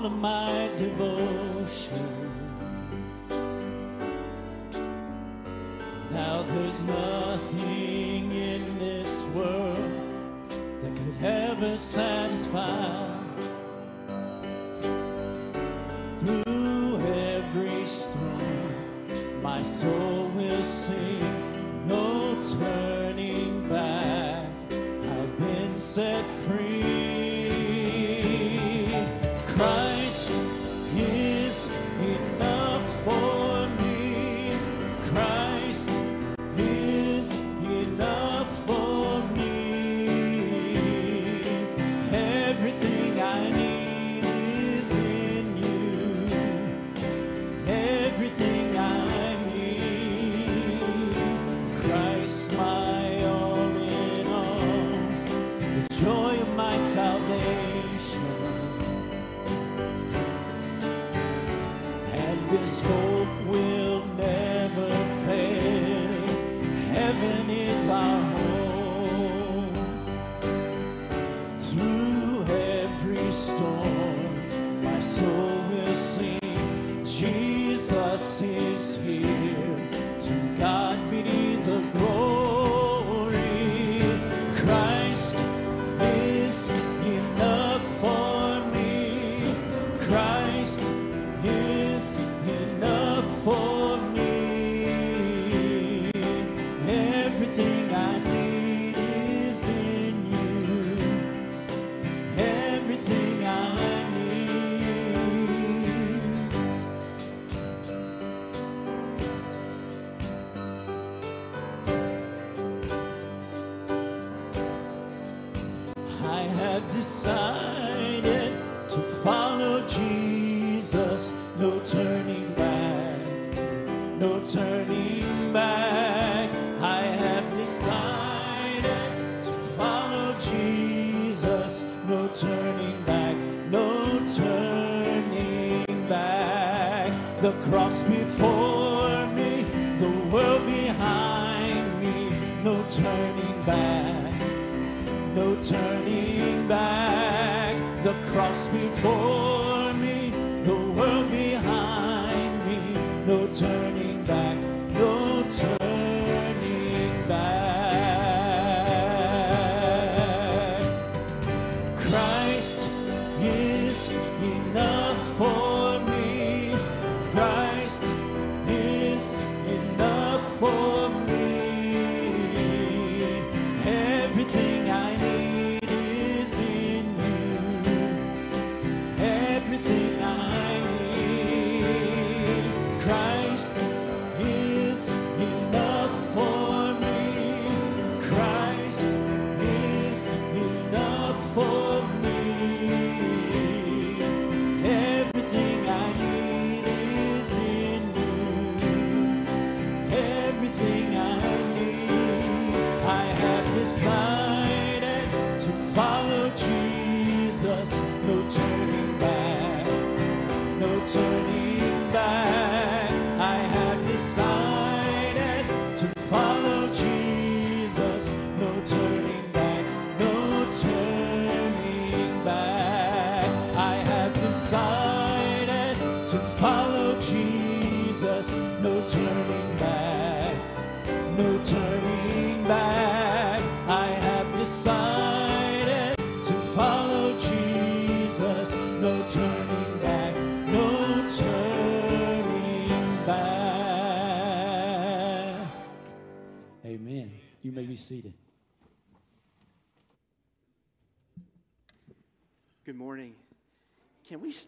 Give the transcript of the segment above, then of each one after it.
all of my devotion. Now there's nothing in this world that could ever satisfy. Through every storm, my soul will sing, no turning back. I've been set free.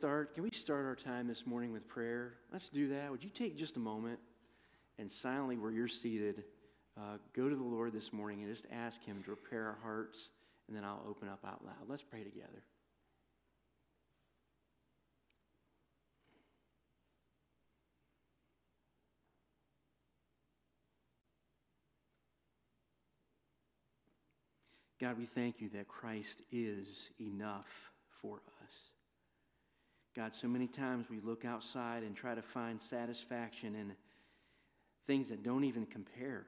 Start? Can we start our time this morning with prayer? Let's do that. Would you take just a moment and silently, where you're seated, uh, go to the Lord this morning and just ask Him to repair our hearts, and then I'll open up out loud. Let's pray together. God, we thank you that Christ is enough for us. God, so many times we look outside and try to find satisfaction in things that don't even compare.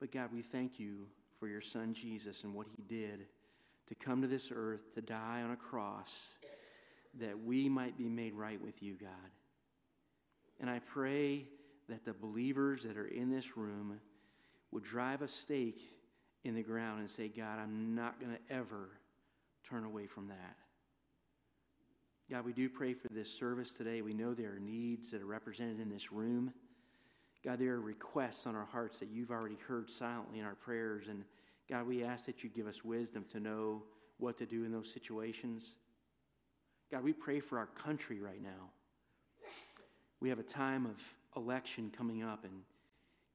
But God, we thank you for your son Jesus and what he did to come to this earth to die on a cross that we might be made right with you, God. And I pray that the believers that are in this room would drive a stake in the ground and say, God, I'm not going to ever turn away from that. God, we do pray for this service today. We know there are needs that are represented in this room. God, there are requests on our hearts that you've already heard silently in our prayers. And God, we ask that you give us wisdom to know what to do in those situations. God, we pray for our country right now. We have a time of election coming up, and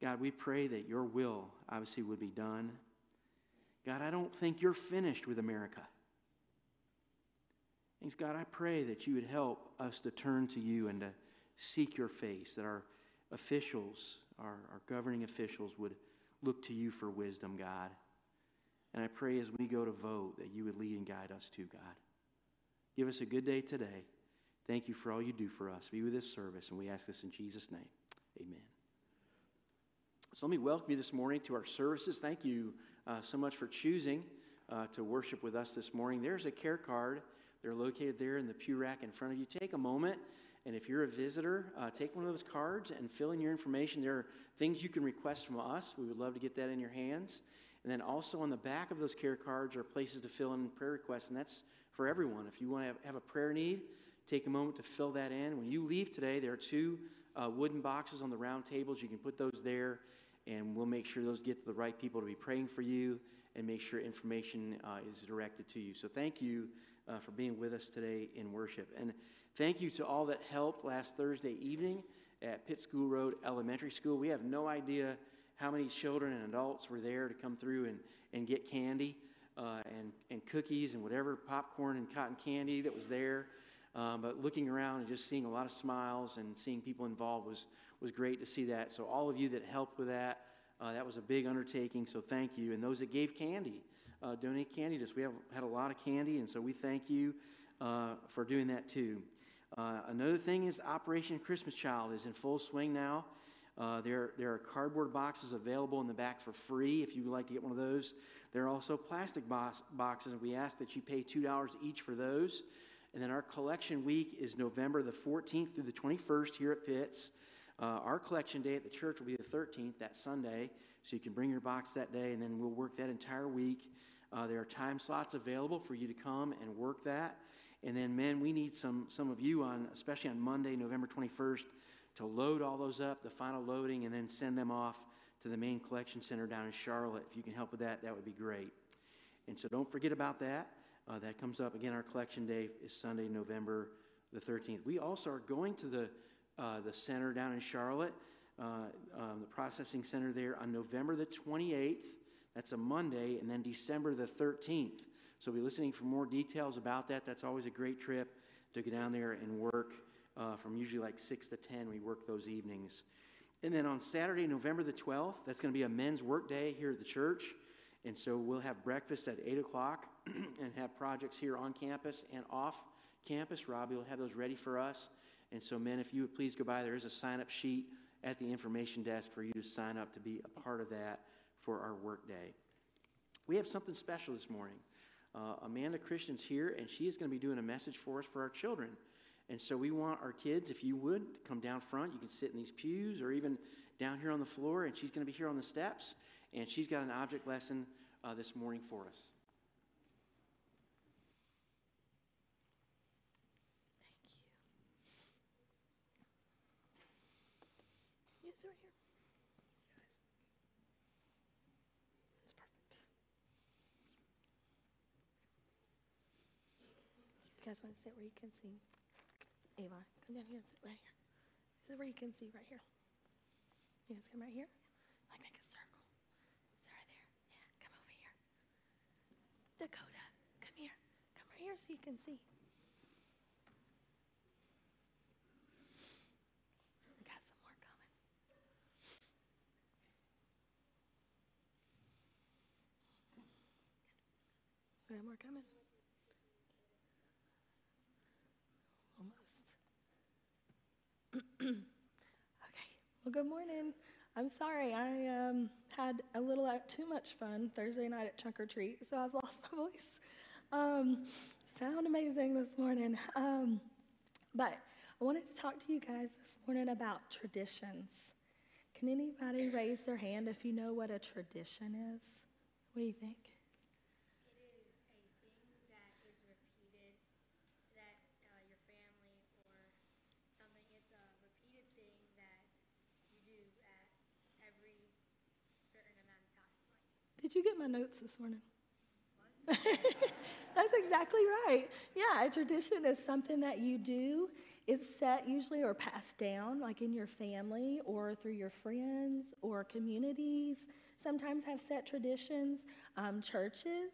God, we pray that your will obviously would be done. God, I don't think you're finished with America. Thanks, God, I pray that you would help us to turn to you and to seek your face, that our officials, our, our governing officials, would look to you for wisdom, God. And I pray as we go to vote that you would lead and guide us to God. Give us a good day today. Thank you for all you do for us. Be with this service, and we ask this in Jesus' name. Amen. So let me welcome you this morning to our services. Thank you uh, so much for choosing uh, to worship with us this morning. There's a care card. They're located there in the pew rack in front of you. Take a moment, and if you're a visitor, uh, take one of those cards and fill in your information. There are things you can request from us. We would love to get that in your hands. And then also on the back of those care cards are places to fill in prayer requests, and that's for everyone. If you want to have, have a prayer need, take a moment to fill that in. When you leave today, there are two uh, wooden boxes on the round tables. You can put those there, and we'll make sure those get to the right people to be praying for you and make sure information uh, is directed to you. So thank you uh, for being with us today in worship. And thank you to all that helped last Thursday evening at Pitts School Road Elementary School. We have no idea how many children and adults were there to come through and, and get candy uh, and, and cookies and whatever popcorn and cotton candy that was there. Um, but looking around and just seeing a lot of smiles and seeing people involved was, was great to see that. So, all of you that helped with that, uh, that was a big undertaking. So, thank you. And those that gave candy, uh, donate candy to us. We have had a lot of candy, and so we thank you uh, for doing that too. Uh, another thing is Operation Christmas Child is in full swing now. Uh, there, there are cardboard boxes available in the back for free if you would like to get one of those. There are also plastic box, boxes, and we ask that you pay $2 each for those. And then our collection week is November the 14th through the 21st here at Pitts. Uh, our collection day at the church will be the 13th, that Sunday, so you can bring your box that day, and then we'll work that entire week. Uh, there are time slots available for you to come and work that. And then, men, we need some, some of you on, especially on Monday, November 21st, to load all those up, the final loading, and then send them off to the main collection center down in Charlotte. If you can help with that, that would be great. And so don't forget about that. Uh, that comes up again. Our collection day is Sunday, November the 13th. We also are going to the uh, the center down in Charlotte, uh, um, the processing center there on November the 28th. That's a Monday, and then December the 13th. So we'll be listening for more details about that. That's always a great trip to go down there and work uh, from usually like 6 to 10. We work those evenings. And then on Saturday, November the 12th, that's going to be a men's work day here at the church. And so we'll have breakfast at 8 o'clock and have projects here on campus and off campus. Robbie will have those ready for us. And so, men, if you would please go by, there is a sign up sheet at the information desk for you to sign up to be a part of that for our work day. We have something special this morning. Uh, Amanda Christian's here, and she is going to be doing a message for us for our children. And so we want our kids, if you would, come down front. You can sit in these pews or even down here on the floor, and she's going to be here on the steps. And she's got an object lesson uh, this morning for us. Yes, right here. It's perfect. You guys want to sit where you can see? Ava, come down here and sit right here. Sit where you can see right here. You guys come right here. Like make a circle. Sit right there. Yeah, come over here. Dakota, come here. Come right here so you can see. We got some more coming. More coming. We got more coming. Almost. okay. Well, good morning. I'm sorry. I um, had a little uh, too much fun Thursday night at Trunk or Treat, so I've lost my voice. Um, sound amazing this morning. Um, but I wanted to talk to you guys this morning about traditions. Can anybody raise their hand if you know what a tradition is? What do you think? It is a thing that is repeated that uh, your family or something, it's a repeated thing that you do at every certain amount of time. Like, Did you get my notes this morning? That's exactly right. Yeah, a tradition is something that you do. It's set usually or passed down, like in your family or through your friends or communities. Sometimes have set traditions, um, churches.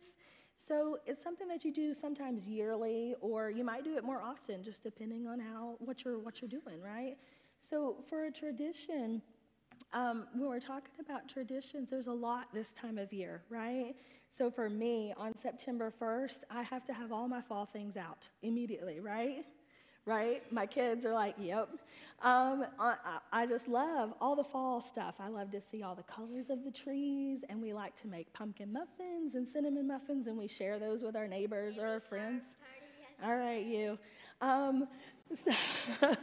So it's something that you do sometimes yearly, or you might do it more often, just depending on how what you're what you're doing, right? So for a tradition, um, when we're talking about traditions, there's a lot this time of year, right? So for me, on September 1st, I have to have all my fall things out immediately, right? Right? My kids are like, yep. Um, I, just love all the fall stuff. I love to see all the colors of the trees, and we like to make pumpkin muffins and cinnamon muffins, and we share those with our neighbors or our friends. All right, you. Um, so,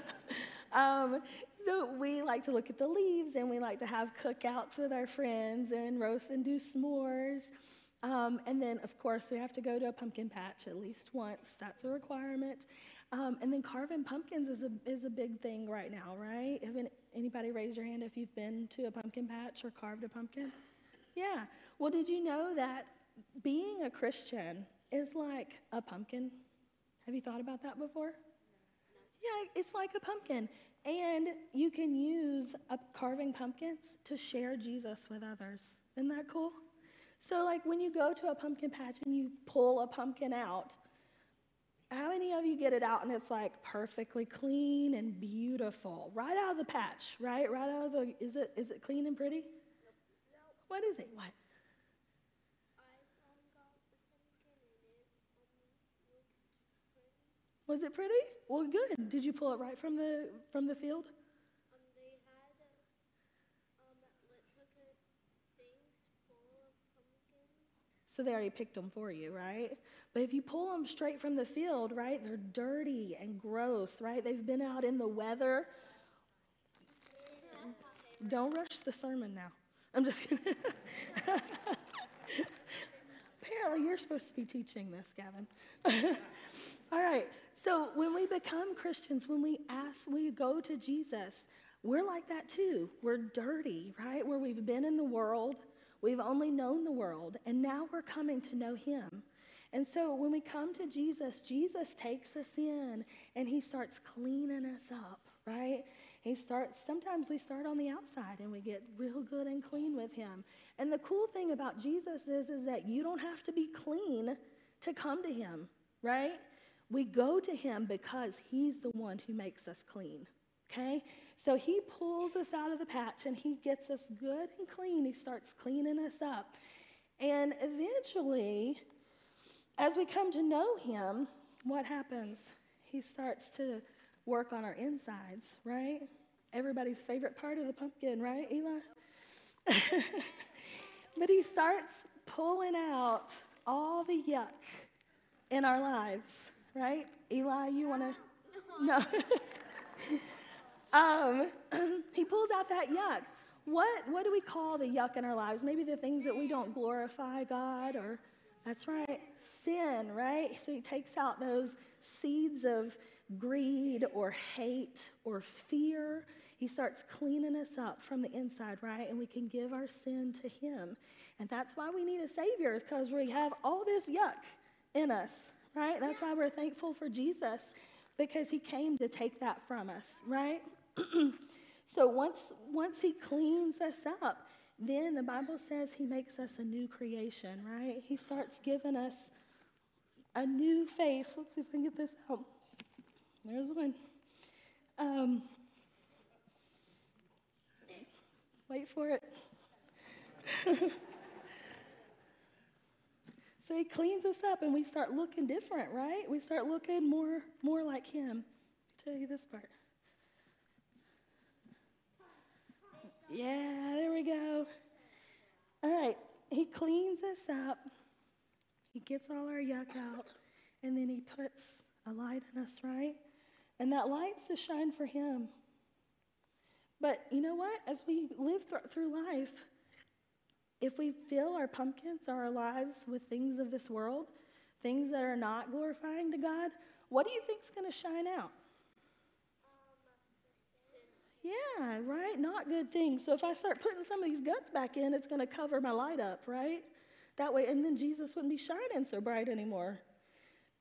um, so we like to look at the leaves and we like to have cookouts with our friends and roast and do s'mores. Um, and then, of course, we have to go to a pumpkin patch at least once. That's a requirement. Um, and then carving pumpkins is a, is a big thing right now, right? Have any, anybody raise your hand if you've been to a pumpkin patch or carved a pumpkin? Yeah. Well, did you know that being a Christian is like a pumpkin? Have you thought about that before? Yeah, it's like a pumpkin. And you can use carving pumpkins to share Jesus with others. Isn't that cool? So, like when you go to a pumpkin patch and you pull a pumpkin out, how many of you get it out and it's like perfectly clean and beautiful, right out of the patch, right? Right out of the. Is it is it clean and pretty? What is it? What? Was it pretty? Well, good. Did you pull it right from the from the field? So they already picked them for you, right? But if you pull them straight from the field, right, they're dirty and gross, right? They've been out in the weather. Don't rush the sermon now. I'm just kidding. Apparently, you're supposed to be teaching this, Gavin. All right. So when we become Christians, when we ask, we go to Jesus, we're like that too. We're dirty, right? Where we've been in the world, we've only known the world, and now we're coming to know Him. And so when we come to Jesus, Jesus takes us in and He starts cleaning us up, right? He starts, sometimes we start on the outside and we get real good and clean with Him. And the cool thing about Jesus is, is that you don't have to be clean to come to Him, right? We go to him because he's the one who makes us clean. Okay? So he pulls us out of the patch and he gets us good and clean. He starts cleaning us up. And eventually, as we come to know him, what happens? He starts to work on our insides, right? Everybody's favorite part of the pumpkin, right, Eli? but he starts pulling out all the yuck in our lives, right? Eli, you want to? No. um, he pulls out that yuck. What, what do we call the yuck in our lives? Maybe the things that we don't glorify God, or that's right, sin, right? So he takes out those seeds of greed or hate or fear. He starts cleaning us up from the inside, right? And we can give our sin to him. And that's why we need a Savior, is because we have all this yuck in us, right? That's why we're thankful for Jesus, because he came to take that from us, right? so once, once he cleans us up, then the Bible says he makes us a new creation, right? He starts giving us a new face. Let's see if I can get this out. There's one. Um, wait for it. so he cleans us up and we start looking different, right? We start looking more more like him. I'll tell you this part. Yeah, there we go. All right, he cleans us up. He gets all our yuck out. and then He puts a light in us, right? And that light's to shine for Him. But you know what? As we live thr- through life, if we fill our pumpkins or our lives with things of this world, things that are not glorifying to God, what do you think is going to shine out? Yeah, right? Not good things. So if I start putting some of these guts back in, it's going to cover my light up, right? That way, and then Jesus wouldn't be shining so bright anymore.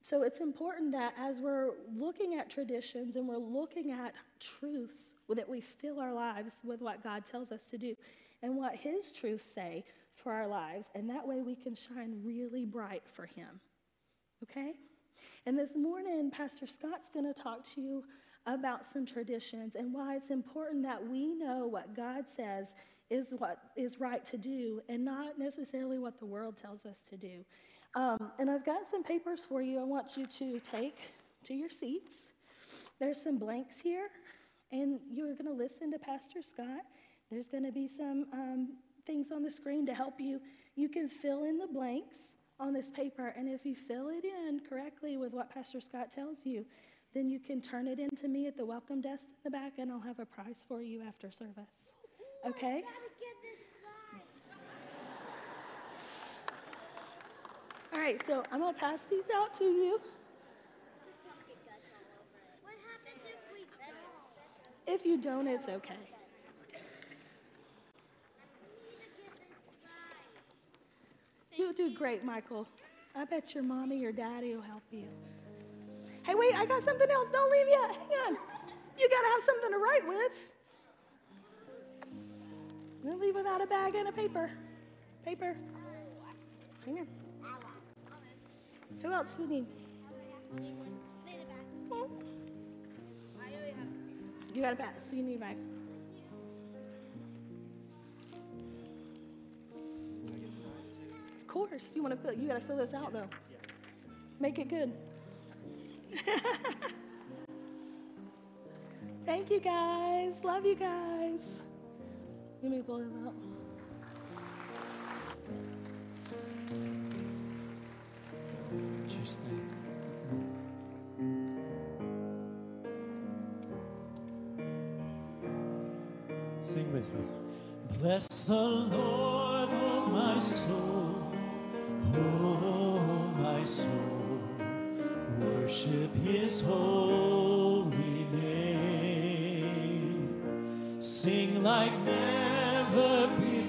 So it's important that as we're looking at traditions and we're looking at truths, that we fill our lives with what God tells us to do and what His truths say for our lives. And that way we can shine really bright for Him. Okay? And this morning, Pastor Scott's going to talk to you about some traditions and why it's important that we know what God says is what is right to do and not necessarily what the world tells us to do. Um, and I've got some papers for you I want you to take to your seats. There's some blanks here, and you're going to listen to Pastor Scott. There's going to be some um, things on the screen to help you. You can fill in the blanks on this paper, and if you fill it in correctly with what Pastor Scott tells you, then you can turn it in to me at the welcome desk in the back, and I'll have a prize for you after service. Okay? Gotta get this right. All right, so I'm going to pass these out to you. What happens if we don't? If you don't, it's okay. We need to get this right. You do great, Michael. I bet your mommy or daddy will help you. Hey, wait, I got something else. Don't leave yet. Hang on. You got to have something to write with. Don't leave without a bag and a paper. Paper. Hang on. Who else we need? You got a bag, so you need a bag. Course. You want to fill you gotta fill this out though. Make it good. Thank you guys. Love you guys. Let me pull this out. Interesting. Sing with me. Bless the Lord, oh my soul, oh my soul. Worship his holy name. Sing like never before.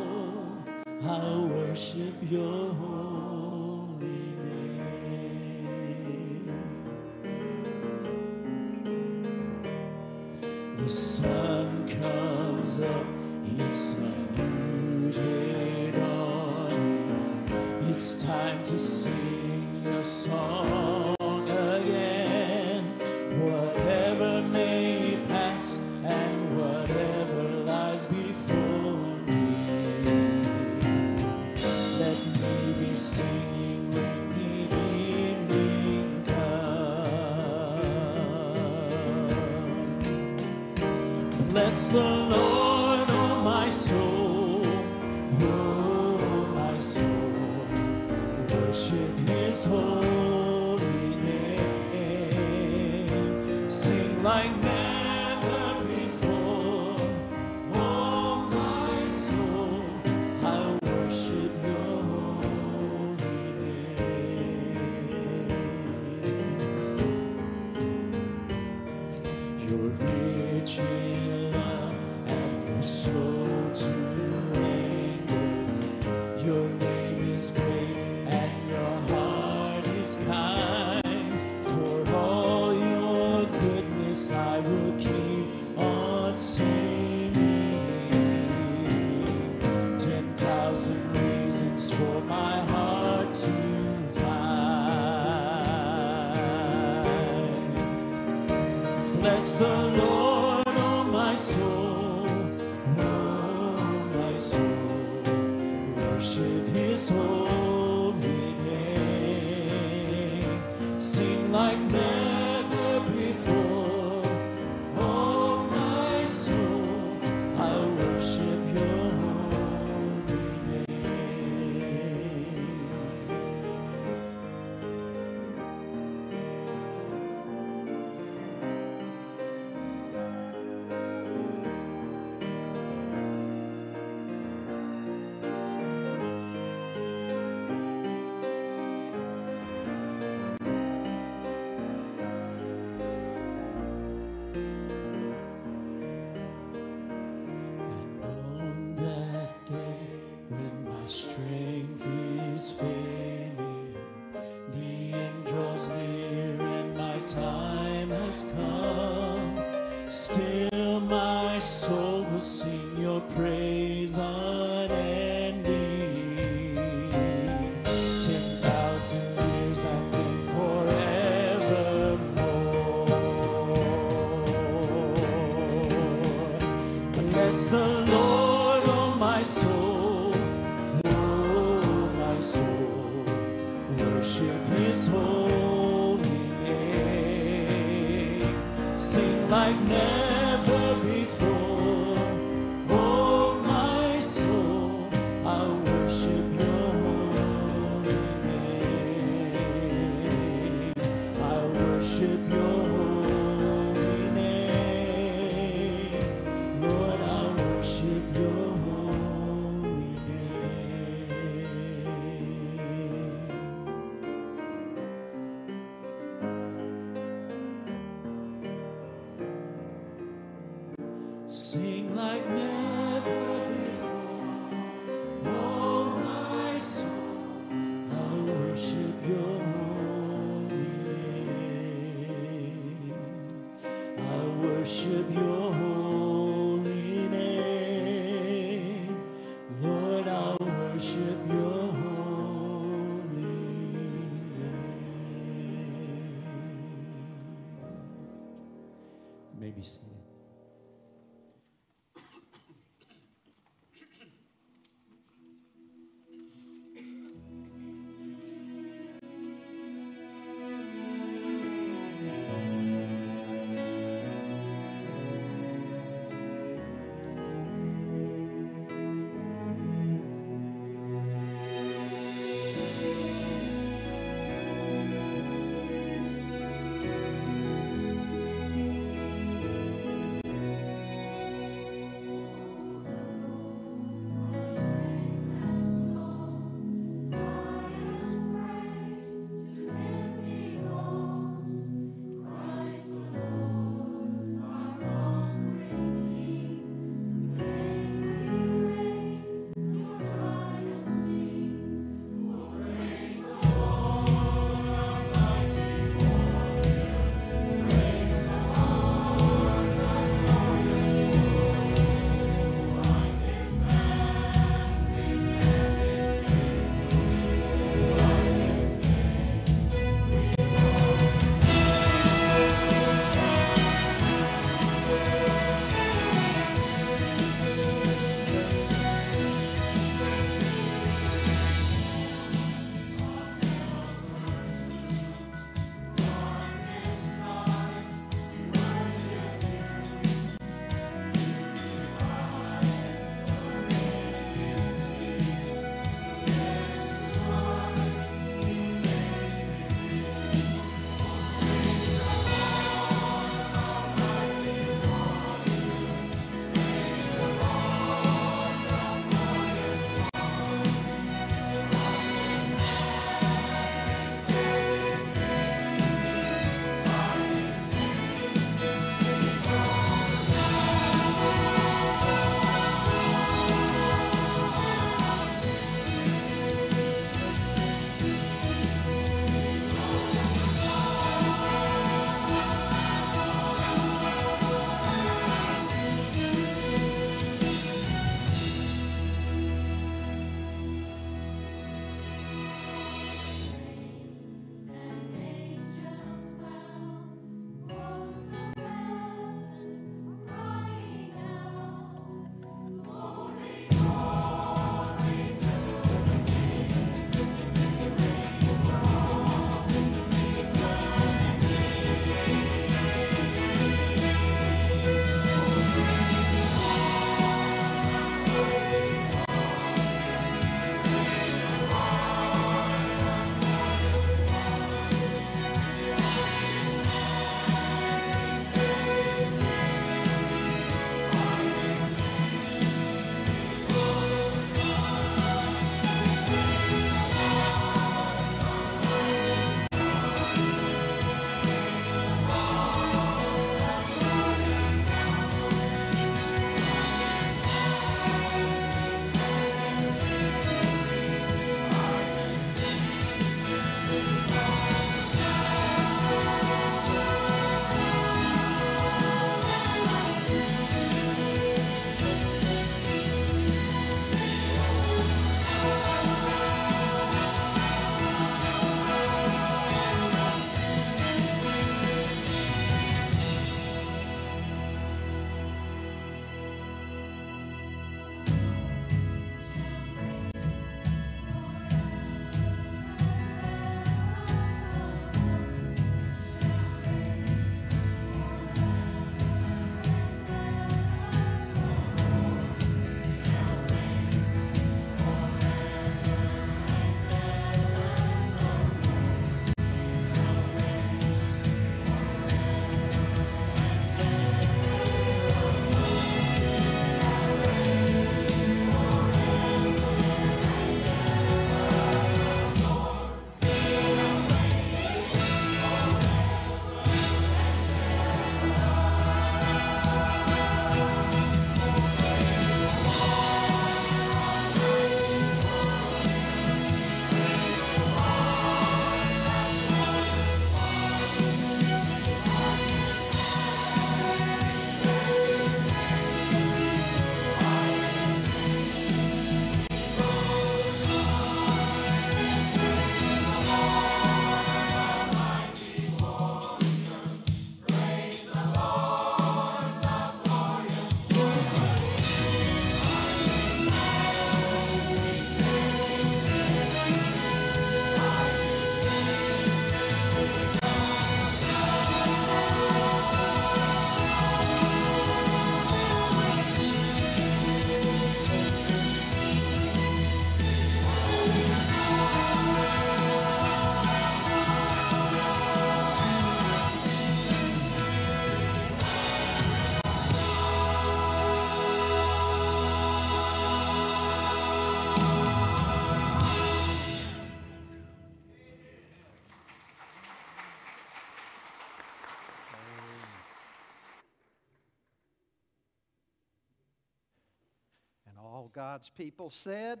God's people said,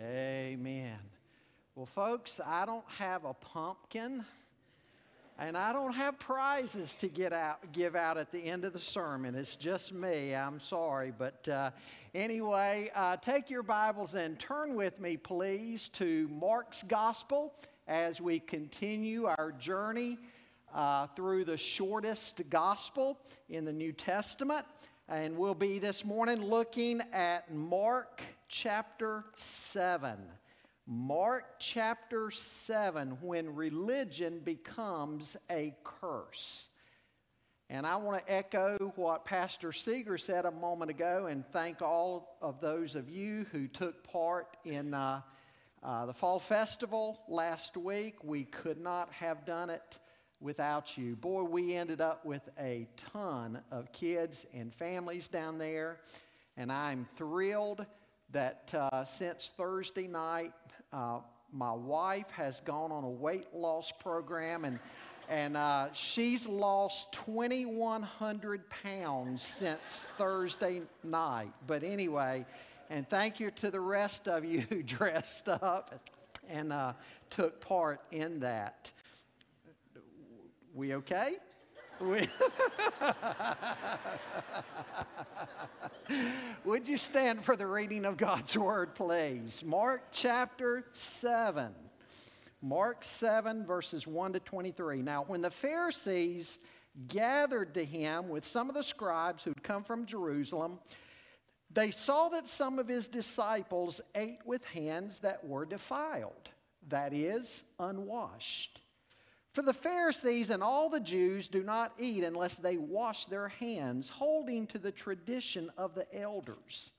Amen. Well, folks, I don't have a pumpkin. And I don't have prizes to get out, give out at the end of the sermon. It's just me. I'm sorry. But uh, anyway, uh, take your Bibles and turn with me, please, to Mark's Gospel as we continue our journey uh, through the shortest gospel in the New Testament. And we'll be this morning looking at Mark chapter 7. Mark chapter 7, when religion becomes a curse. And I want to echo what Pastor Seeger said a moment ago and thank all of those of you who took part in uh, uh, the Fall Festival last week. We could not have done it without you. Boy, we ended up with a ton of kids and families down there. And I'm thrilled that uh, since Thursday night, uh, my wife has gone on a weight loss program and and uh, she's lost 2,100 pounds since Thursday night. But anyway, and thank you to the rest of you who dressed up and uh, took part in that. We okay? We Would you stand for the reading of God's word, please? Mark chapter 7. Mark 7, verses 1 to 23. Now, when the Pharisees gathered to him with some of the scribes who'd come from Jerusalem, they saw that some of his disciples ate with hands that were defiled, that is, unwashed. For the Pharisees and all the Jews do not eat unless they wash their hands, holding to the tradition of the elders.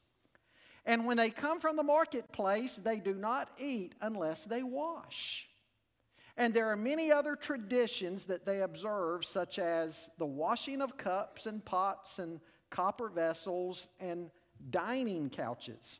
And when they come from the marketplace, they do not eat unless they wash. And there are many other traditions that they observe, such as the washing of cups and pots and copper vessels and dining couches.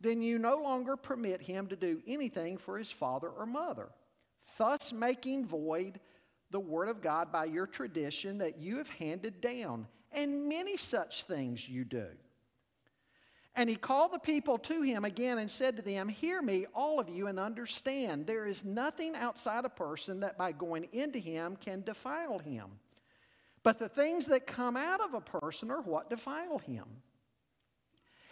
then you no longer permit him to do anything for his father or mother, thus making void the word of God by your tradition that you have handed down, and many such things you do. And he called the people to him again and said to them, Hear me, all of you, and understand. There is nothing outside a person that by going into him can defile him. But the things that come out of a person are what defile him.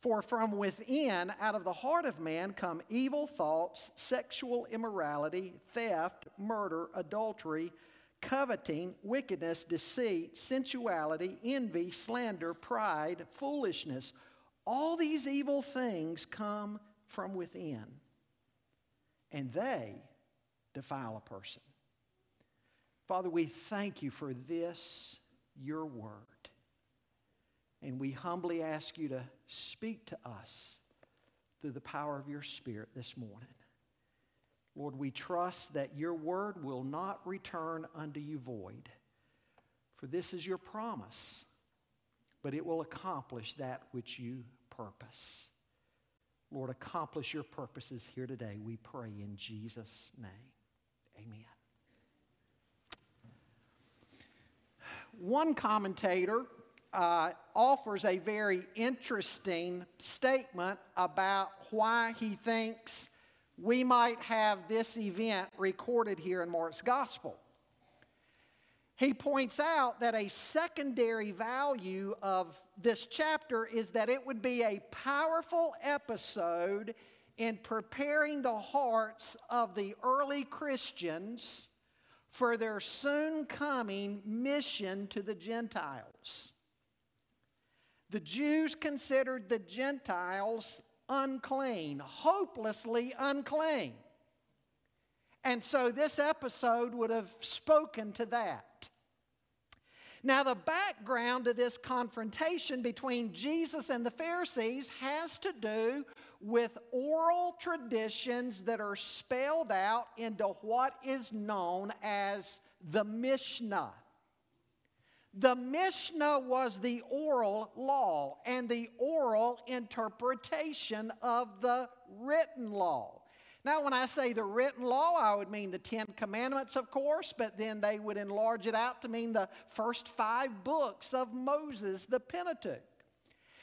For from within, out of the heart of man, come evil thoughts, sexual immorality, theft, murder, adultery, coveting, wickedness, deceit, sensuality, envy, slander, pride, foolishness. All these evil things come from within, and they defile a person. Father, we thank you for this, your word. And we humbly ask you to speak to us through the power of your Spirit this morning. Lord, we trust that your word will not return unto you void, for this is your promise, but it will accomplish that which you purpose. Lord, accomplish your purposes here today, we pray in Jesus' name. Amen. One commentator uh, offers a very interesting statement about why he thinks we might have this event recorded here in Mark's Gospel. He points out that a secondary value of this chapter is that it would be a powerful episode in preparing the hearts of the early Christians for their soon coming mission to the Gentiles. The Jews considered the Gentiles unclean, hopelessly unclean. And so this episode would have spoken to that. Now, the background to this confrontation between Jesus and the Pharisees has to do with oral traditions that are spelled out into what is known as the Mishnah. The Mishnah was the oral law and the oral interpretation of the written law. Now, when I say the written law, I would mean the Ten Commandments, of course, but then they would enlarge it out to mean the first five books of Moses, the Pentateuch.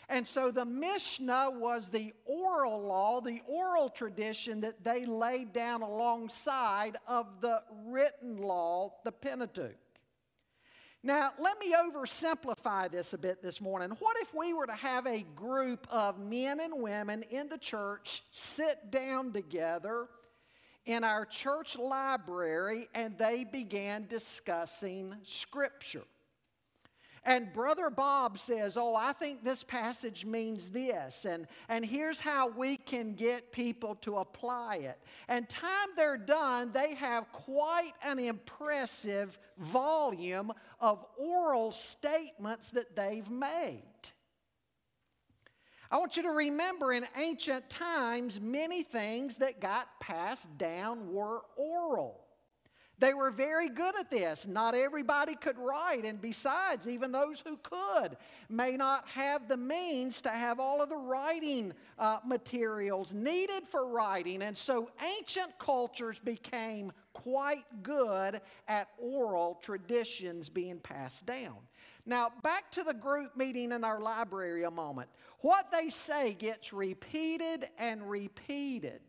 And so the Mishnah was the oral law, the oral tradition that they laid down alongside of the written law, the Pentateuch. Now, let me oversimplify this a bit this morning. What if we were to have a group of men and women in the church sit down together in our church library and they began discussing Scripture? And Brother Bob says, Oh, I think this passage means this. And, and here's how we can get people to apply it. And time they're done, they have quite an impressive volume of oral statements that they've made. I want you to remember in ancient times, many things that got passed down were oral. They were very good at this. Not everybody could write, and besides, even those who could may not have the means to have all of the writing uh, materials needed for writing. And so ancient cultures became quite good at oral traditions being passed down. Now, back to the group meeting in our library a moment. What they say gets repeated and repeated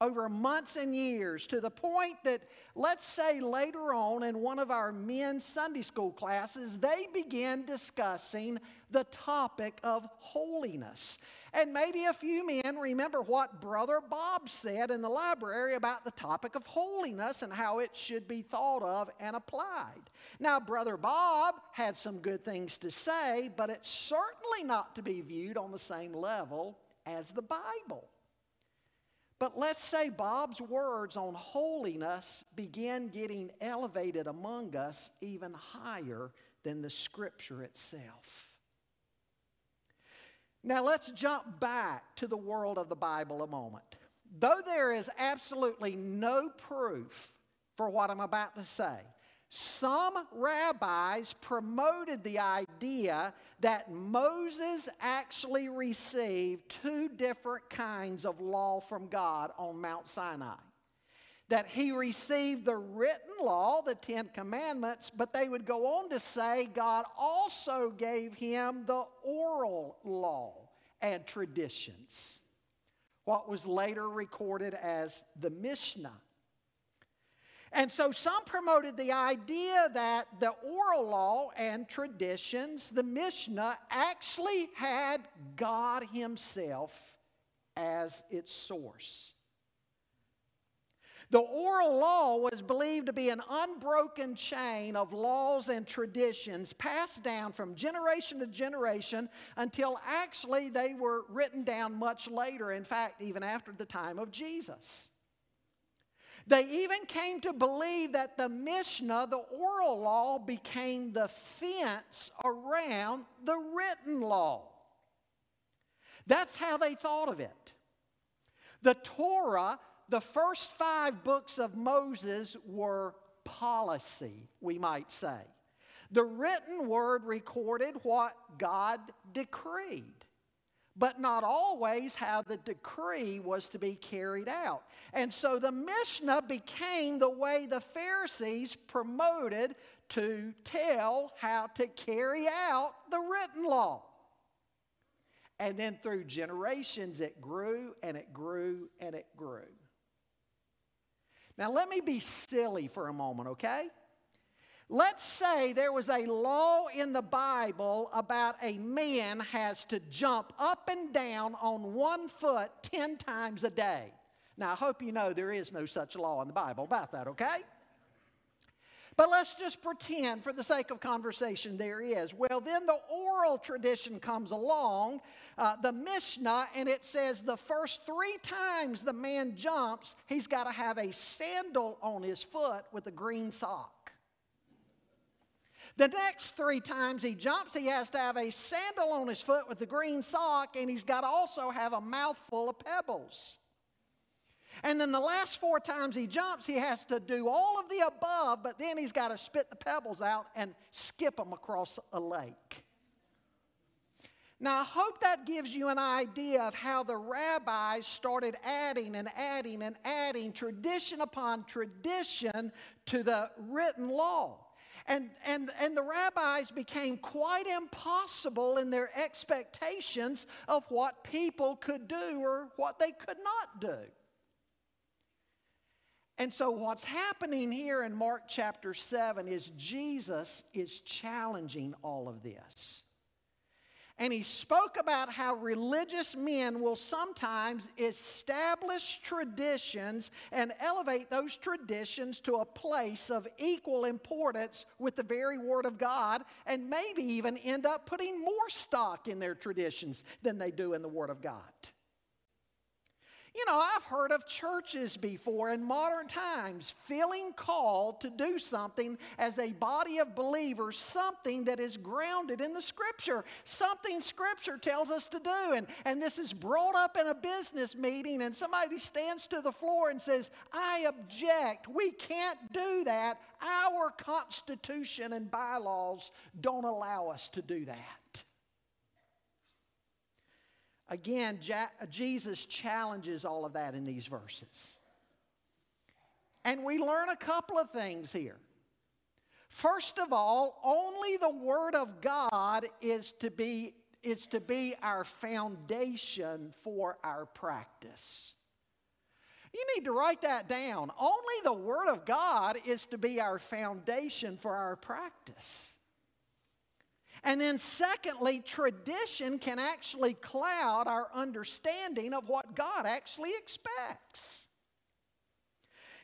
over months and years to the point that, let's say later on in one of our men's Sunday school classes, they began discussing the topic of holiness. And maybe a few men remember what Brother Bob said in the library about the topic of holiness and how it should be thought of and applied. Now, Brother Bob had some good things to say, but it's certainly not to be viewed on the same level as the Bible. But let's say Bob's words on holiness begin getting elevated among us even higher than the scripture itself. Now let's jump back to the world of the Bible a moment. Though there is absolutely no proof for what I'm about to say, some rabbis promoted the idea that Moses actually received two different kinds of law from God on Mount Sinai. That he received the written law, the Ten Commandments, but they would go on to say God also gave him the oral law and traditions, what was later recorded as the Mishnah. And so some promoted the idea that the oral law and traditions, the Mishnah, actually had God Himself as its source. The oral law was believed to be an unbroken chain of laws and traditions passed down from generation to generation until actually they were written down much later, in fact, even after the time of Jesus. They even came to believe that the Mishnah, the oral law, became the fence around the written law. That's how they thought of it. The Torah, the first five books of Moses, were policy, we might say. The written word recorded what God decreed. But not always how the decree was to be carried out. And so the Mishnah became the way the Pharisees promoted to tell how to carry out the written law. And then through generations, it grew and it grew and it grew. Now, let me be silly for a moment, okay? Let's say there was a law in the Bible about a man has to jump up and down on one foot 10 times a day. Now, I hope you know there is no such law in the Bible about that, okay? But let's just pretend, for the sake of conversation, there is. Well, then the oral tradition comes along, uh, the Mishnah, and it says the first three times the man jumps, he's got to have a sandal on his foot with a green sock. The next three times he jumps, he has to have a sandal on his foot with a green sock, and he's got to also have a mouthful of pebbles. And then the last four times he jumps, he has to do all of the above, but then he's got to spit the pebbles out and skip them across a lake. Now, I hope that gives you an idea of how the rabbis started adding and adding and adding tradition upon tradition to the written law. And, and, and the rabbis became quite impossible in their expectations of what people could do or what they could not do. And so, what's happening here in Mark chapter 7 is Jesus is challenging all of this. And he spoke about how religious men will sometimes establish traditions and elevate those traditions to a place of equal importance with the very Word of God, and maybe even end up putting more stock in their traditions than they do in the Word of God. You know, I've heard of churches before in modern times feeling called to do something as a body of believers, something that is grounded in the Scripture, something Scripture tells us to do. And, and this is brought up in a business meeting, and somebody stands to the floor and says, I object. We can't do that. Our Constitution and bylaws don't allow us to do that. Again, Jesus challenges all of that in these verses. And we learn a couple of things here. First of all, only the Word of God is to be, is to be our foundation for our practice. You need to write that down. Only the Word of God is to be our foundation for our practice. And then, secondly, tradition can actually cloud our understanding of what God actually expects.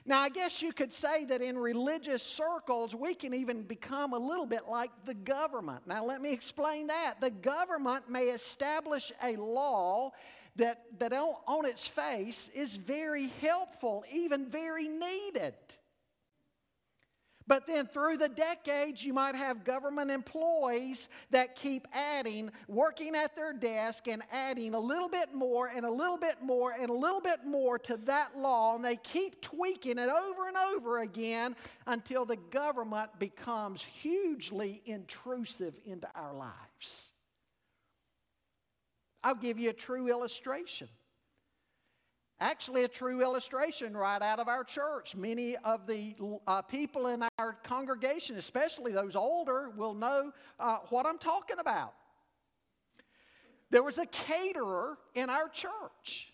Now, I guess you could say that in religious circles, we can even become a little bit like the government. Now, let me explain that. The government may establish a law that, that on, its face is very helpful, even very needed. But then through the decades, you might have government employees that keep adding, working at their desk and adding a little bit more and a little bit more and a little bit more to that law. And they keep tweaking it over and over again until the government becomes hugely intrusive into our lives. I'll give you a true illustration. Actually, a true illustration right out of our church. Many of the uh, people in our congregation, especially those older, will know uh, what I'm talking about. There was a caterer in our church,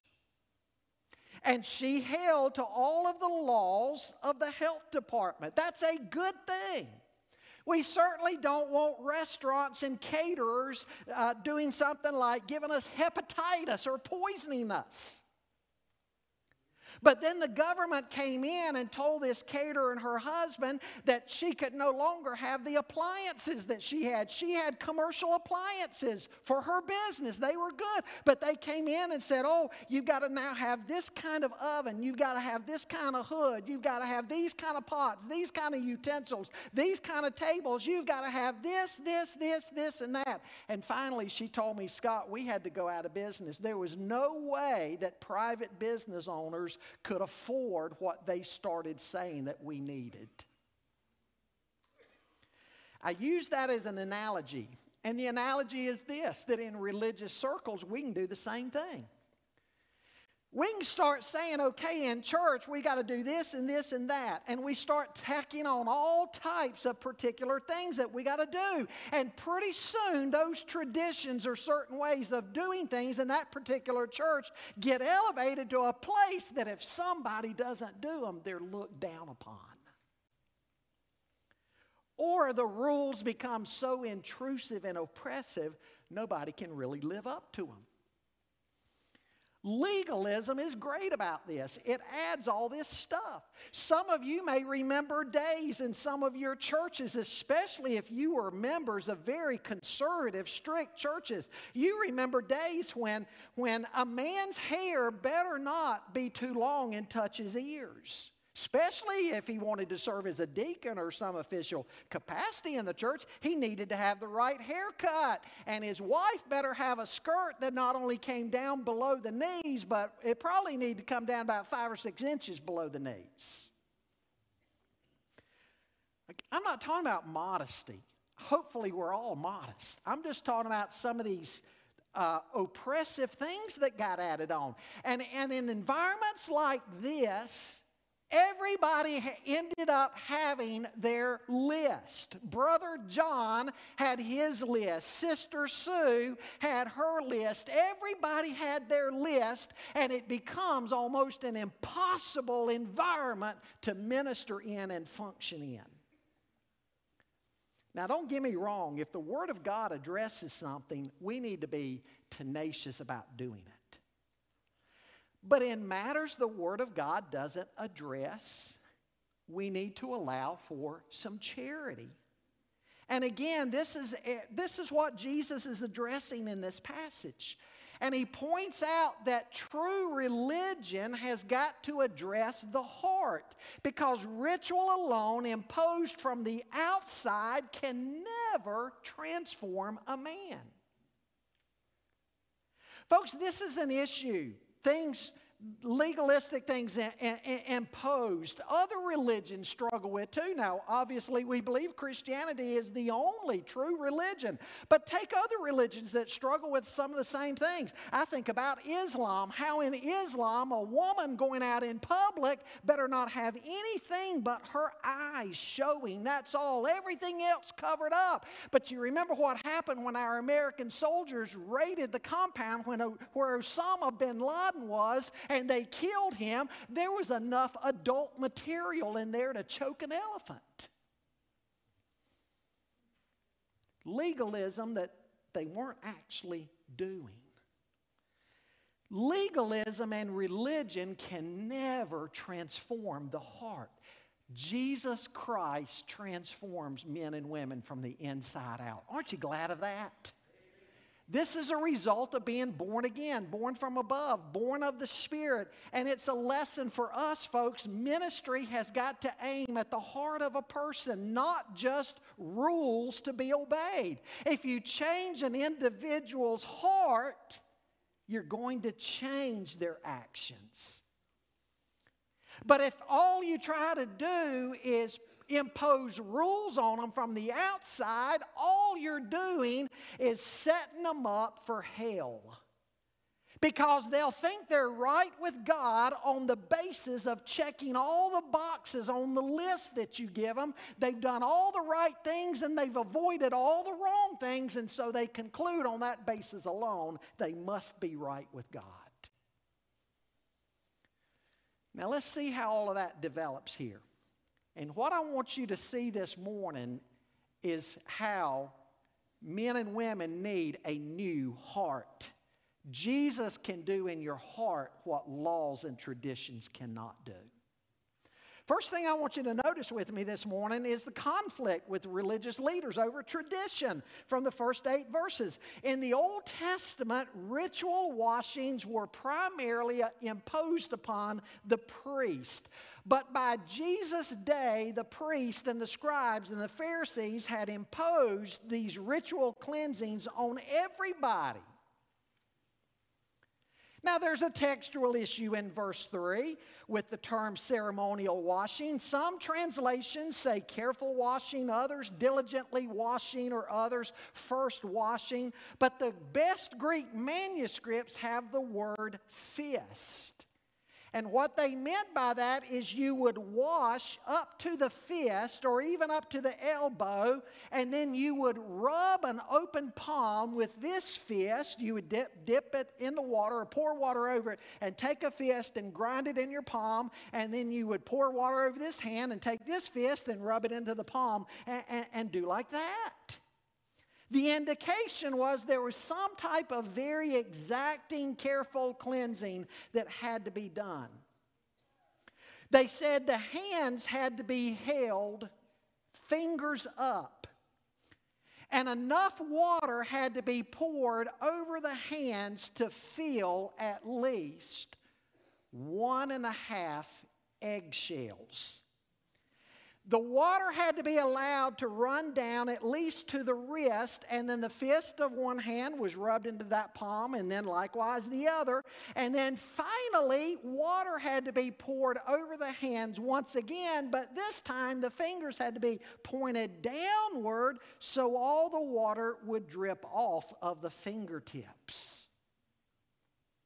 and she held to all of the laws of the health department. That's a good thing. We certainly don't want restaurants and caterers uh, doing something like giving us hepatitis or poisoning us. But then the government came in and told this caterer and her husband that she could no longer have the appliances that she had. She had commercial appliances for her business. They were good. But they came in and said, Oh, you've got to now have this kind of oven. You've got to have this kind of hood. You've got to have these kind of pots, these kind of utensils, these kind of tables. You've got to have this, this, this, this, and that. And finally, she told me, Scott, we had to go out of business. There was no way that private business owners could afford what they started saying that we needed. I use that as an analogy. And the analogy is this that in religious circles, we can do the same thing. We can start saying, okay, in church, we got to do this and this and that. And we start tacking on all types of particular things that we got to do. And pretty soon, those traditions or certain ways of doing things in that particular church get elevated to a place that if somebody doesn't do them, they're looked down upon. Or the rules become so intrusive and oppressive, nobody can really live up to them. Legalism is great about this. It adds all this stuff. Some of you may remember days in some of your churches, especially if you were members of very conservative, strict churches. You remember days when, when a man's hair better not be too long and touch his ears especially if he wanted to serve as a deacon or some official capacity in the church, he needed to have the right haircut. And his wife better have a skirt that not only came down below the knees, but it probably needed to come down about five or six inches below the knees. I'm not talking about modesty. Hopefully, we're all modest. I'm just talking about some of these. Uh, oppressive things that got added on. And, and in environments like this, Everybody ended up having their list. Brother John had his list. Sister Sue had her list. Everybody had their list, and it becomes almost an impossible environment to minister in and function in. Now, don't get me wrong. If the Word of God addresses something, we need to be tenacious about doing it. But in matters the Word of God doesn't address, we need to allow for some charity. And again, this is, eh, this is what Jesus is addressing in this passage. And he points out that true religion has got to address the heart because ritual alone, imposed from the outside, can never transform a man. Folks, this is an issue things legalistic things imposed. Other religions struggle with too. Now, obviously, we believe Christianity is the only true religion. But take other religions that struggle with some of the same things. I think about Islam, how in Islam, a woman going out in public better not have anything but her eyes showing. That's all. Everything else covered up. But you remember what happened when our American soldiers raided the compound when, where Osama bin Laden was and they killed him, there was enough adult material in there to choke an elephant. Legalism that they weren't actually doing. Legalism and religion can never transform the heart. Jesus Christ transforms men and women from the inside out. Aren't you glad of that? This is a result of being born again, born from above, born of the Spirit. And it's a lesson for us, folks. Ministry has got to aim at the heart of a person, not just rules to be obeyed. If you change an individual's heart, you're going to change their actions. But if all you try to do is impose rules on them from the outside, all you're doing is setting them up for hell. Because they'll think they're right with God on the basis of checking all the boxes on the list that you give them. They've done all the right things and they've avoided all the wrong things, and so they conclude on that basis alone they must be right with God. Now, let's see how all of that develops here. And what I want you to see this morning is how men and women need a new heart. Jesus can do in your heart what laws and traditions cannot do. First thing I want you to notice with me this morning is the conflict with religious leaders over tradition from the first eight verses. In the Old Testament, ritual washings were primarily uh, imposed upon the priest. But by Jesus' day, the priest and the scribes and the Pharisees had imposed these ritual cleansings on everybody. Now, there's a textual issue in verse 3 with the term ceremonial washing. Some translations say careful washing, others diligently washing, or others first washing. But the best Greek manuscripts have the word fist. And what they meant by that is you would wash up to the fist or even up to the elbow, and then you would rub an open palm with this fist. You would dip, dip it in the water or pour water over it and take a fist and grind it in your palm, and then you would pour water over this hand and take this fist and rub it into the palm and, and, and do like that. The indication was there was some type of very exacting, careful cleansing that had to be done. They said the hands had to be held fingers up, and enough water had to be poured over the hands to fill at least one and a half eggshells. The water had to be allowed to run down at least to the wrist, and then the fist of one hand was rubbed into that palm, and then likewise the other. And then finally, water had to be poured over the hands once again, but this time the fingers had to be pointed downward so all the water would drip off of the fingertips.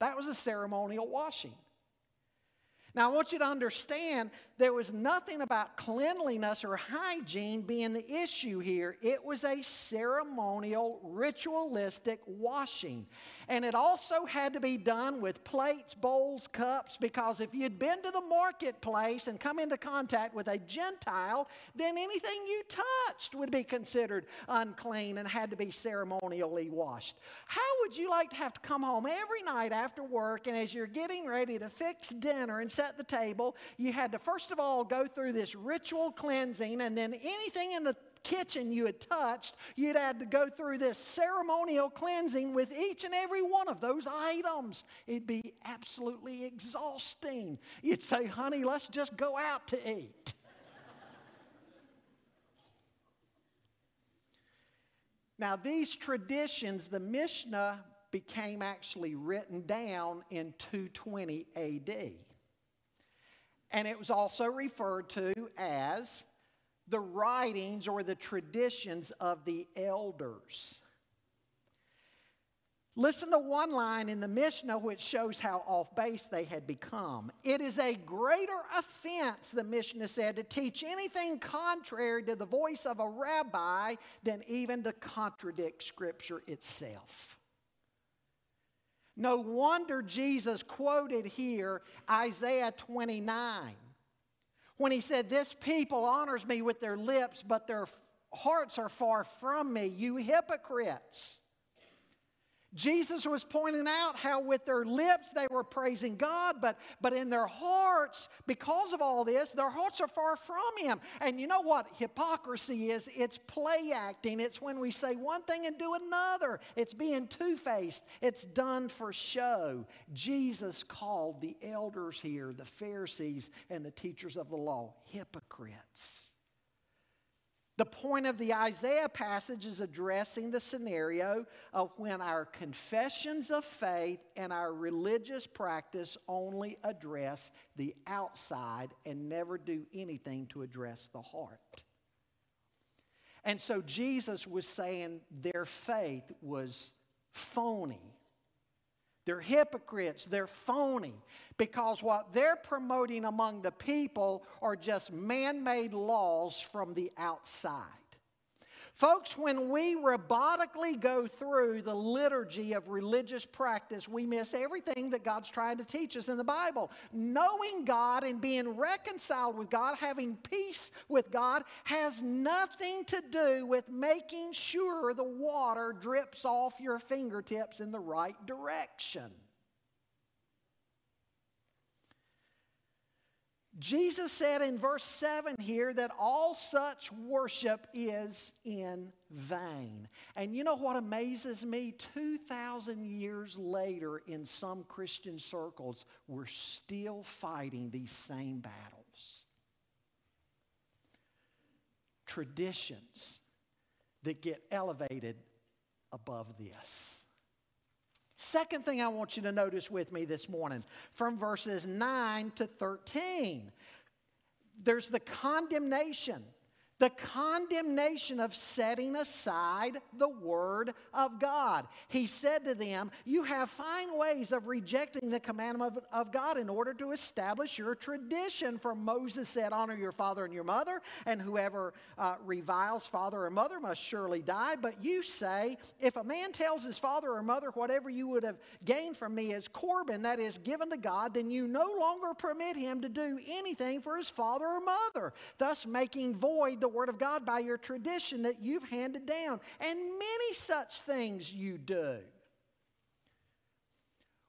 That was a ceremonial washing. Now, I want you to understand there was nothing about cleanliness or hygiene being the issue here. It was a ceremonial, ritualistic washing. And it also had to be done with plates, bowls, cups, because if you'd been to the marketplace and come into contact with a Gentile, then anything you touched would be considered unclean and had to be ceremonially washed. How would you like to have to come home every night after work and as you're getting ready to fix dinner and set the table, you had to first of all go through this ritual cleansing, and then anything in the kitchen you had touched, you'd had to go through this ceremonial cleansing with each and every one of those items. It'd be absolutely exhausting. You'd say, honey, let's just go out to eat. now, these traditions, the Mishnah became actually written down in 220 AD. And it was also referred to as the writings or the traditions of the elders. Listen to one line in the Mishnah which shows how off base they had become. It is a greater offense, the Mishnah said, to teach anything contrary to the voice of a rabbi than even to contradict Scripture itself. No wonder Jesus quoted here Isaiah 29 when he said, This people honors me with their lips, but their hearts are far from me, you hypocrites. Jesus was pointing out how with their lips they were praising God, but, but in their hearts, because of all this, their hearts are far from Him. And you know what hypocrisy is? It's play acting. It's when we say one thing and do another. It's being two faced, it's done for show. Jesus called the elders here, the Pharisees and the teachers of the law, hypocrites. The point of the Isaiah passage is addressing the scenario of when our confessions of faith and our religious practice only address the outside and never do anything to address the heart. And so Jesus was saying their faith was phony. They're hypocrites. They're phony because what they're promoting among the people are just man made laws from the outside. Folks, when we robotically go through the liturgy of religious practice, we miss everything that God's trying to teach us in the Bible. Knowing God and being reconciled with God, having peace with God, has nothing to do with making sure the water drips off your fingertips in the right direction. Jesus said in verse 7 here that all such worship is in vain. And you know what amazes me? 2,000 years later, in some Christian circles, we're still fighting these same battles. Traditions that get elevated above this. Second thing I want you to notice with me this morning from verses 9 to 13 there's the condemnation the condemnation of setting aside the Word of God. He said to them, You have fine ways of rejecting the commandment of, of, God in order to establish your tradition. For Moses said, Honor your father and your mother, and whoever uh, reviles father or mother must surely die. But you say, If a man tells his father or mother, Whatever you would have gained from me is Corban, that is given to God, then you no longer permit him to do anything for his father or mother, thus making void the Word of God by your tradition that you've handed down. And many such things you do.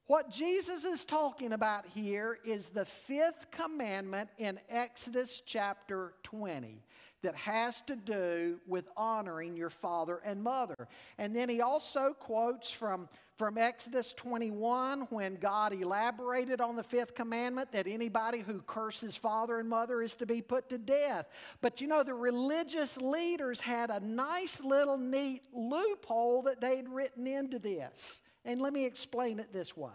What Jesus is talking about here is the fifth commandment in Exodus chapter 20 that has to do with honoring your father and mother. And then he also quotes from, from Exodus 21 when God elaborated on the fifth commandment that anybody who curses father and mother is to be put to death. But you know, the religious leaders had a nice little neat loophole that they'd written into this. And let me explain it this way.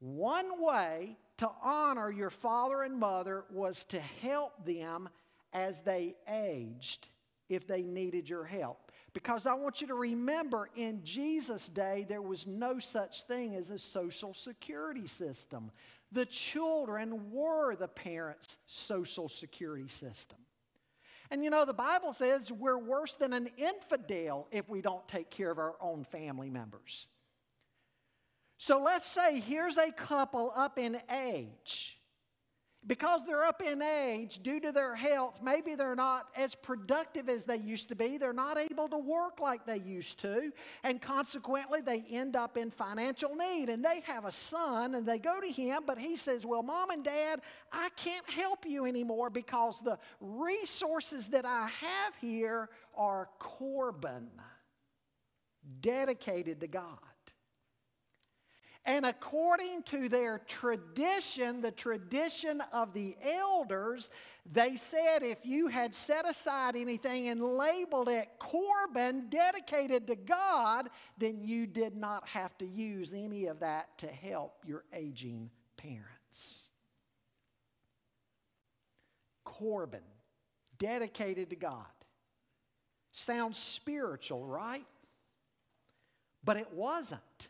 One way to honor your father and mother was to help them as they aged if they needed your help. Because I want you to remember in Jesus' day, there was no such thing as a social security system. The children were the parents' social security system. And you know, the Bible says we're worse than an infidel if we don't take care of our own family members. So let's say here's a couple up in age. Because they're up in age due to their health, maybe they're not as productive as they used to be. They're not able to work like they used to. And consequently, they end up in financial need. And they have a son and they go to him, but he says, Well, mom and dad, I can't help you anymore because the resources that I have here are Corban, dedicated to God. And according to their tradition, the tradition of the elders, they said if you had set aside anything and labeled it Corban, dedicated to God, then you did not have to use any of that to help your aging parents. Corban, dedicated to God. Sounds spiritual, right? But it wasn't.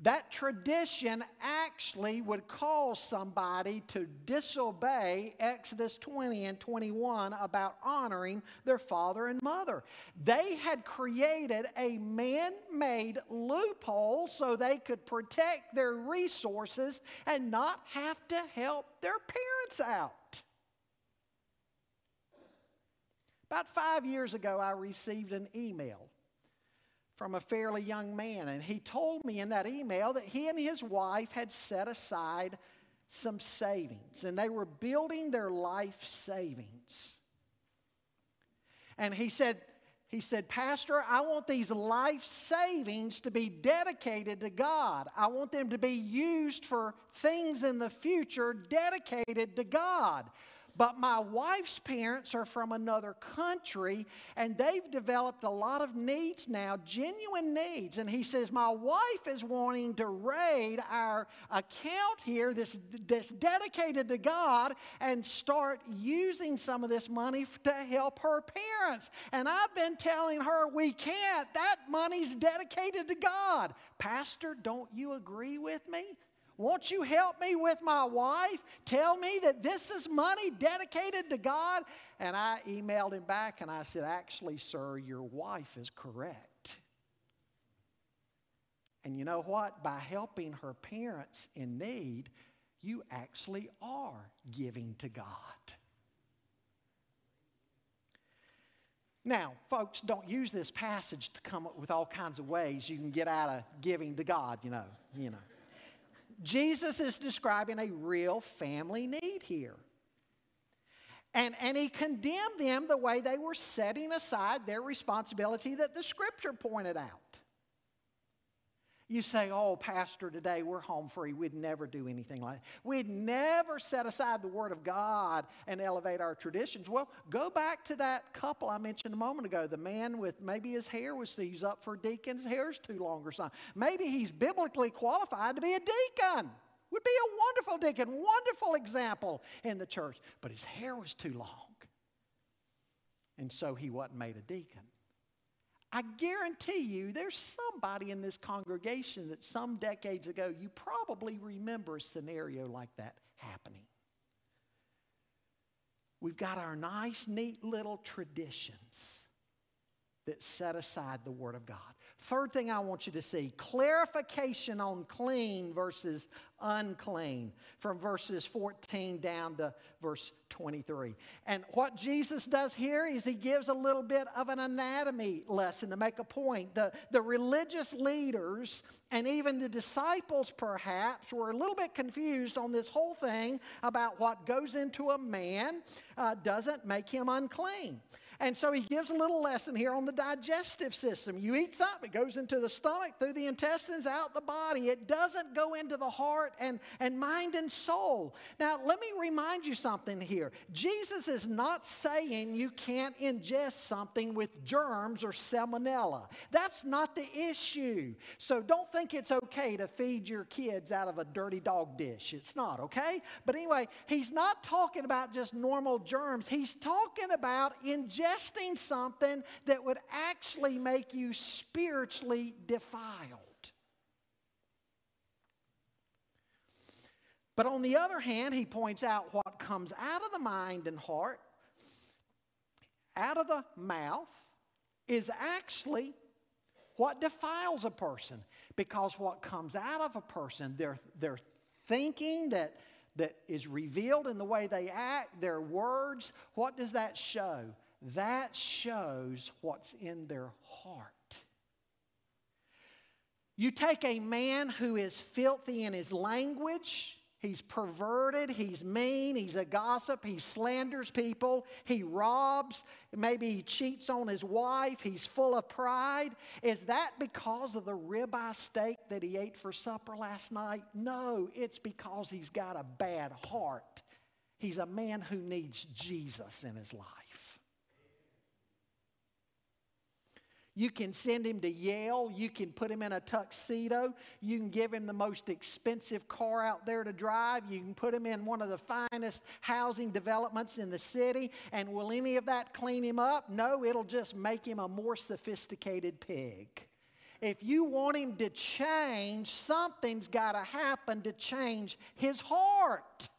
That tradition actually would cause somebody to disobey Exodus 20 and 21 about honoring their father and mother. They had created a man made loophole so they could protect their resources and not have to help their parents out. About five years ago, I received an email from a fairly young man. And he told me in that email that he and his wife had set aside some savings and they were building their life savings. And he said, he said, Pastor, I want these life savings to be dedicated to God. I want them to be used for things in the future dedicated to God. But my wife's parents are from another country and they've developed a lot of needs now, genuine needs. And he says, My wife is wanting to raid our account here this, that's dedicated to God and start using some of this money to help her parents. And I've been telling her we can't. That money's dedicated to God. Pastor, don't you agree with me? Won't you help me with my wife? Tell me that this is money dedicated to God? And I emailed him back and I said, Actually, sir, your wife is correct. And you know what? By helping her parents in need, you actually are giving to God. Now, folks, don't use this passage to come up with all kinds of ways you can get out of giving to God, you know, you know. Jesus is describing a real family need here. And, and he condemned them the way they were setting aside their responsibility that the scripture pointed out. You say, oh, Pastor, today we're home free. We'd never do anything like that. We'd never set aside the Word of God and elevate our traditions. Well, go back to that couple I mentioned a moment ago. The man with maybe his hair was, he's up for deacon, his hair's too long or something. Maybe he's biblically qualified to be a deacon. Would be a wonderful deacon, wonderful example in the church. But his hair was too long. And so he wasn't made a deacon. I guarantee you there's somebody in this congregation that some decades ago you probably remember a scenario like that happening. We've got our nice, neat little traditions that set aside the Word of God. Third thing I want you to see clarification on clean versus unclean from verses 14 down to verse 23. And what Jesus does here is he gives a little bit of an anatomy lesson to make a point. The, the religious leaders and even the disciples, perhaps, were a little bit confused on this whole thing about what goes into a man uh, doesn't make him unclean. And so he gives a little lesson here on the digestive system. You eat something, it goes into the stomach, through the intestines, out the body. It doesn't go into the heart and, and mind and soul. Now, let me remind you something here. Jesus is not saying you can't ingest something with germs or salmonella. That's not the issue. So don't think it's okay to feed your kids out of a dirty dog dish. It's not, okay? But anyway, he's not talking about just normal germs, he's talking about ingesting ingesting something that would actually make you spiritually defiled. But on the other hand, he points out what comes out of the mind and heart, out of the mouth, is actually what defiles a person. Because what comes out of a person, their, their thinking that, that is revealed in the way they act, their words, what does that show? That shows what's in their heart. You take a man who is filthy in his language, he's perverted, he's mean, he's a gossip, he slanders people, he robs, maybe he cheats on his wife, he's full of pride. Is that because of the ribeye steak that he ate for supper last night? No, it's because he's got a bad heart. He's a man who needs Jesus in his life. You can send him to Yale. You can put him in a tuxedo. You can give him the most expensive car out there to drive. You can put him in one of the finest housing developments in the city. And will any of that clean him up? No, it'll just make him a more sophisticated pig. If you want him to change, something's got to happen to change his heart.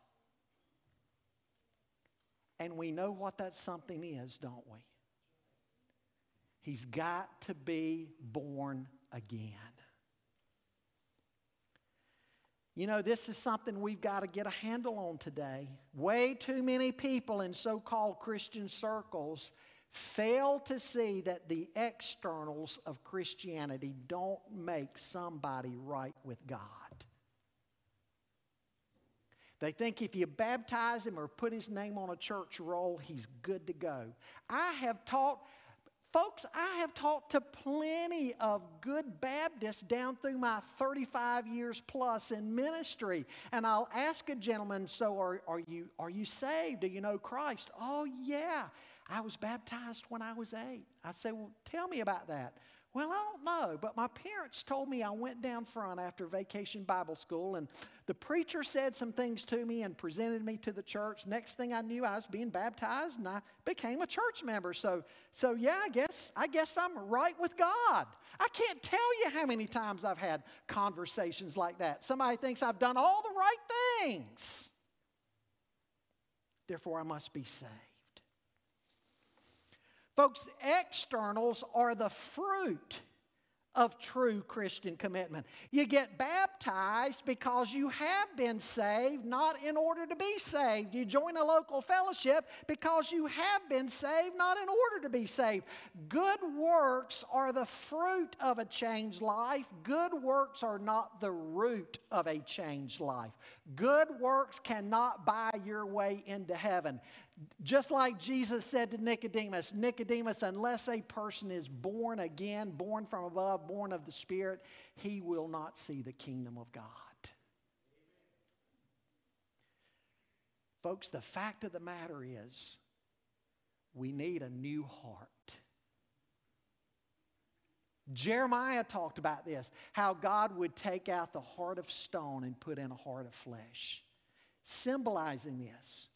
And we know what that something is, don't we? He's got to be born again. You know, this is something we've got to get a handle on today. Way too many people in so called Christian circles fail to see that the externals of Christianity don't make somebody right with God. They think if you baptize him or put his name on a church roll, he's good to go. I have taught Folks, I have talked to plenty of good Baptists down through my 35 years plus in ministry. And I'll ask a gentleman, So are, are, you, are you saved? Do you know Christ? Oh, yeah. I was baptized when I was eight. I say, Well, tell me about that. Well, I don't know, but my parents told me I went down front after vacation Bible school, and the preacher said some things to me and presented me to the church. Next thing I knew, I was being baptized, and I became a church member. So, so yeah, I guess I guess I'm right with God. I can't tell you how many times I've had conversations like that. Somebody thinks I've done all the right things, therefore I must be saved. Folks, externals are the fruit of true Christian commitment. You get baptized because you have been saved, not in order to be saved. You join a local fellowship because you have been saved, not in order to be saved. Good works are the fruit of a changed life. Good works are not the root of a changed life. Good works cannot buy your way into heaven. Just like Jesus said to Nicodemus, Nicodemus, unless a person is born again, born from above, born of the Spirit, he will not see the kingdom of God. Folks, the fact of the matter is, we need a new heart. Jeremiah talked about this how God would take out the heart of stone and put in a heart of flesh, symbolizing this.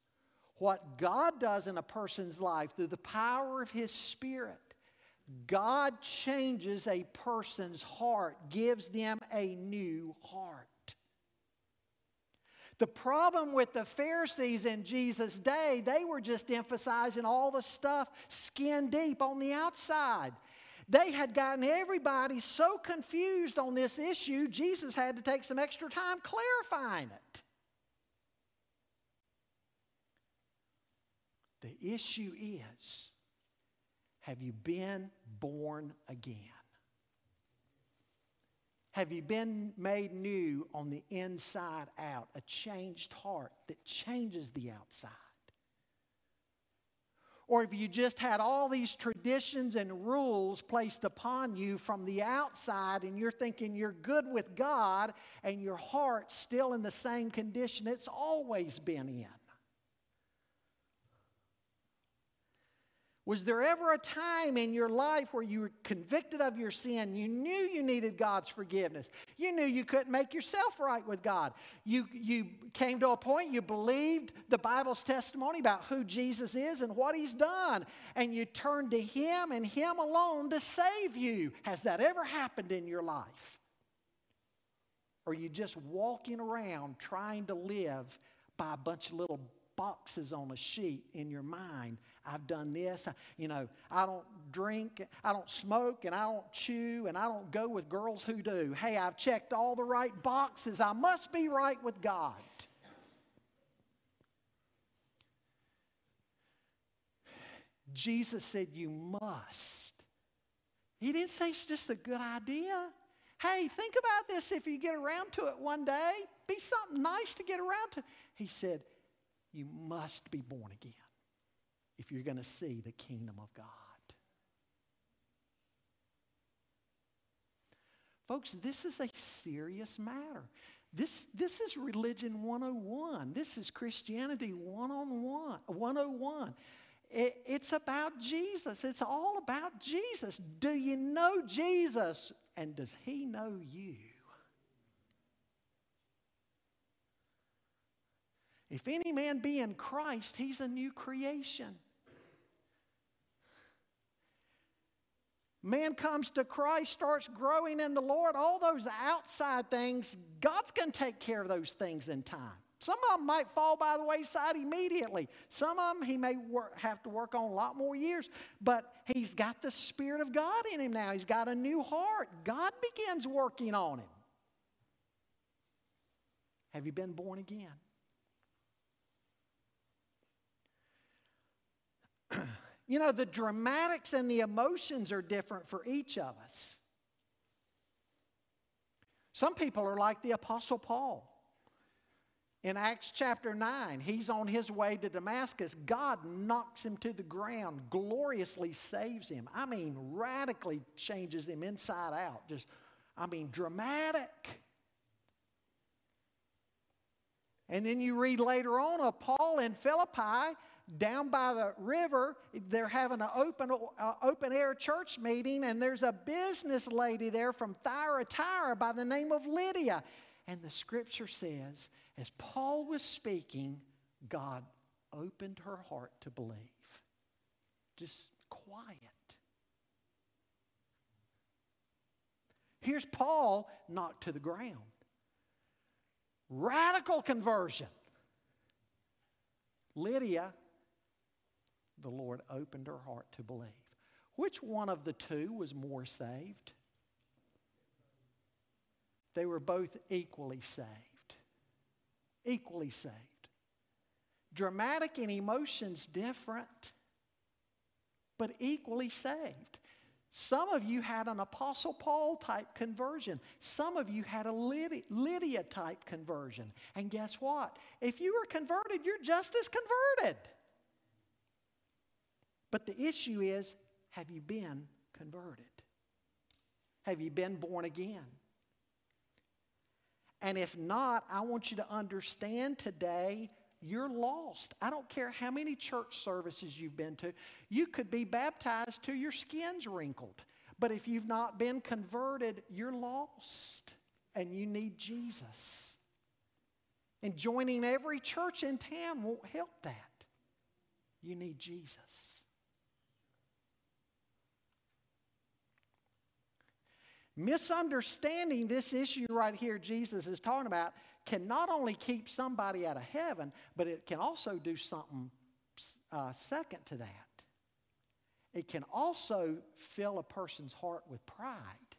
What God does in a person's life through the power of His Spirit, God changes a person's heart, gives them a new heart. The problem with the Pharisees in Jesus' day, they were just emphasizing all the stuff skin deep on the outside. They had gotten everybody so confused on this issue, Jesus had to take some extra time clarifying it. The issue is have you been born again? Have you been made new on the inside out? A changed heart that changes the outside? Or have you just had all these traditions and rules placed upon you from the outside and you're thinking you're good with God and your heart's still in the same condition it's always been in? Was there ever a time in your life where you were convicted of your sin? You knew you needed God's forgiveness. You knew you couldn't make yourself right with God. You, you came to a point you believed the Bible's testimony about who Jesus is and what He's done, and you turned to Him and Him alone to save you. Has that ever happened in your life? Or are you just walking around trying to live by a bunch of little boxes on a sheet in your mind. I've done this. I, you know, I don't drink, I don't smoke, and I don't chew, and I don't go with girls who do. Hey, I've checked all the right boxes. I must be right with God. Jesus said, You must. He didn't say it's just a good idea. Hey, think about this if you get around to it one day. Be something nice to get around to. He said, you must be born again if you're going to see the kingdom of God. Folks, this is a serious matter. This, this is religion 101. This is Christianity 101. 101. It, it's about Jesus. It's all about Jesus. Do you know Jesus? And does he know you? If any man be in Christ, he's a new creation. Man comes to Christ, starts growing in the Lord, all those outside things, God's going to take care of those things in time. Some of them might fall by the wayside immediately. Some of them he may work, have to work on a lot more years, but he's got the Spirit of God in him now. He's got a new heart. God begins working on him. Have you been born again? you know, the dramatics and the emotions are different for each of us. Some people are like the Apostle Paul. In Acts chapter 9, he's on his way to Damascus. God knocks him to the ground, gloriously saves him. I mean, radically changes him inside out. Just, I mean, dramatic. And then you read later on of Paul in Philippi down by the river, they're having an open, uh, open air church meeting, and there's a business lady there from Thyatira by the name of Lydia. And the scripture says, as Paul was speaking, God opened her heart to believe. Just quiet. Here's Paul knocked to the ground. Radical conversion. Lydia the Lord opened her heart to believe. Which one of the two was more saved? They were both equally saved. Equally saved. Dramatic in emotions different, but equally saved. Some of you had an Apostle Paul type conversion. Some of you had a Lydia, type conversion. And guess what? If you were converted, you're just as converted. But the issue is have you been converted? Have you been born again? And if not, I want you to understand today you're lost. I don't care how many church services you've been to. You could be baptized till your skin's wrinkled. But if you've not been converted, you're lost and you need Jesus. And joining every church in town won't help that. You need Jesus. Misunderstanding this issue right here, Jesus is talking about, can not only keep somebody out of heaven, but it can also do something uh, second to that. It can also fill a person's heart with pride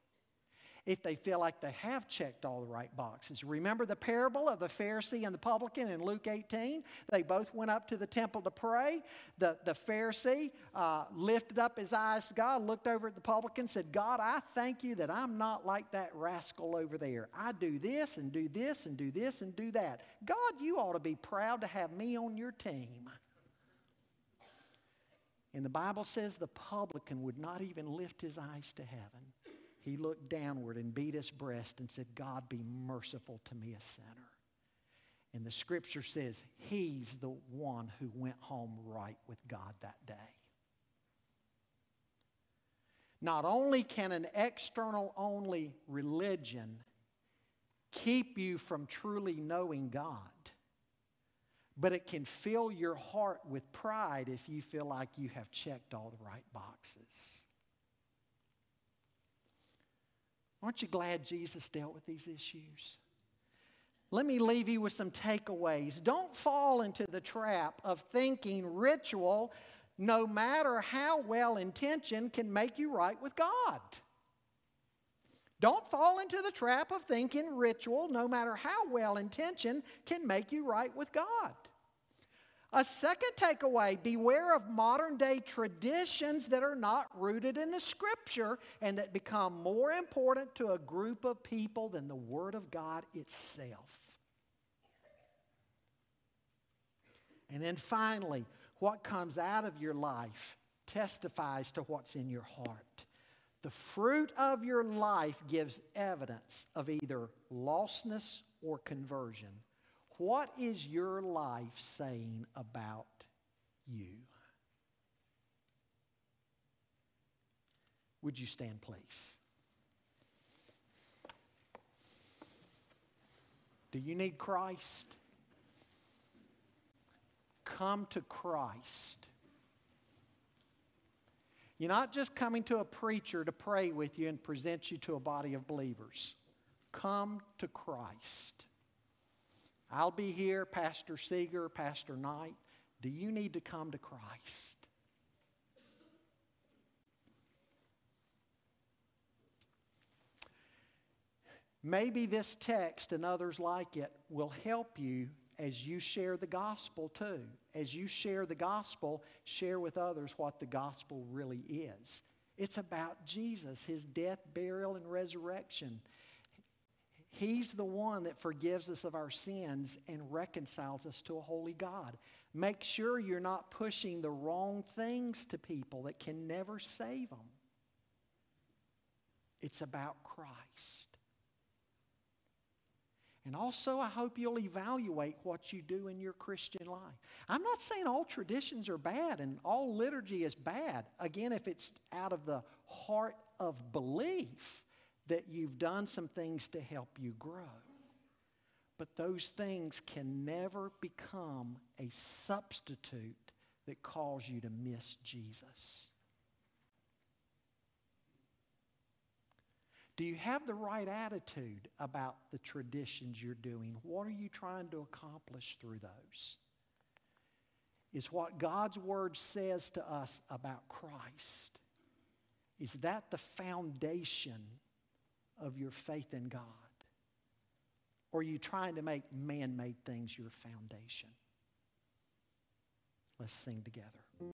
if they feel like they have checked all the right boxes. Remember the parable of the Pharisee and the publican in Luke 18? They both went up to the temple to pray. The, the Pharisee uh, lifted up his eyes to God, looked over at the publican, said, God, I thank you that I'm not like that rascal over there. I do this and do this and do this and do that. God, you ought to be proud to have me on your team. And the Bible says the publican would not even lift his eyes to heaven he looked downward and beat his breast and said, God, be merciful to me, a sinner. And the scripture says he's the one who went home right with God that day. Not only can an external only religion keep you from truly knowing God, but it can fill your heart with pride if you feel like you have checked all the right boxes. Aren't you glad Jesus dealt with these issues? Let me leave you with some takeaways. Don't fall into the trap of thinking ritual, no matter how well intentioned, can make you right with God. Don't fall into the trap of thinking ritual, no matter how well intentioned, can make you right with God. A second takeaway beware of modern day traditions that are not rooted in the scripture and that become more important to a group of people than the Word of God itself. And then finally, what comes out of your life testifies to what's in your heart. The fruit of your life gives evidence of either lostness or conversion. What is your life saying about you? Would you stand, please? Do you need Christ? Come to Christ. You're not just coming to a preacher to pray with you and present you to a body of believers. Come to Christ. I'll be here, Pastor Seeger, Pastor Knight. Do you need to come to Christ? Maybe this text and others like it will help you as you share the gospel too. As you share the gospel, share with others what the gospel really is. It's about Jesus, his death, burial, and resurrection. He's the one that forgives us of our sins and reconciles us to a holy God. Make sure you're not pushing the wrong things to people that can never save them. It's about Christ. And also, I hope you'll evaluate what you do in your Christian life. I'm not saying all traditions are bad and all liturgy is bad. Again, if it's out of the heart of belief that you've done some things to help you grow. But those things can never become a substitute that cause you to miss Jesus. Do you have the right attitude about the traditions you're doing? What are you trying to accomplish through those? Is what God's Word says to us about Christ, is that the foundation of your faith in God? Or are you trying to make man made things your foundation? Let's sing together.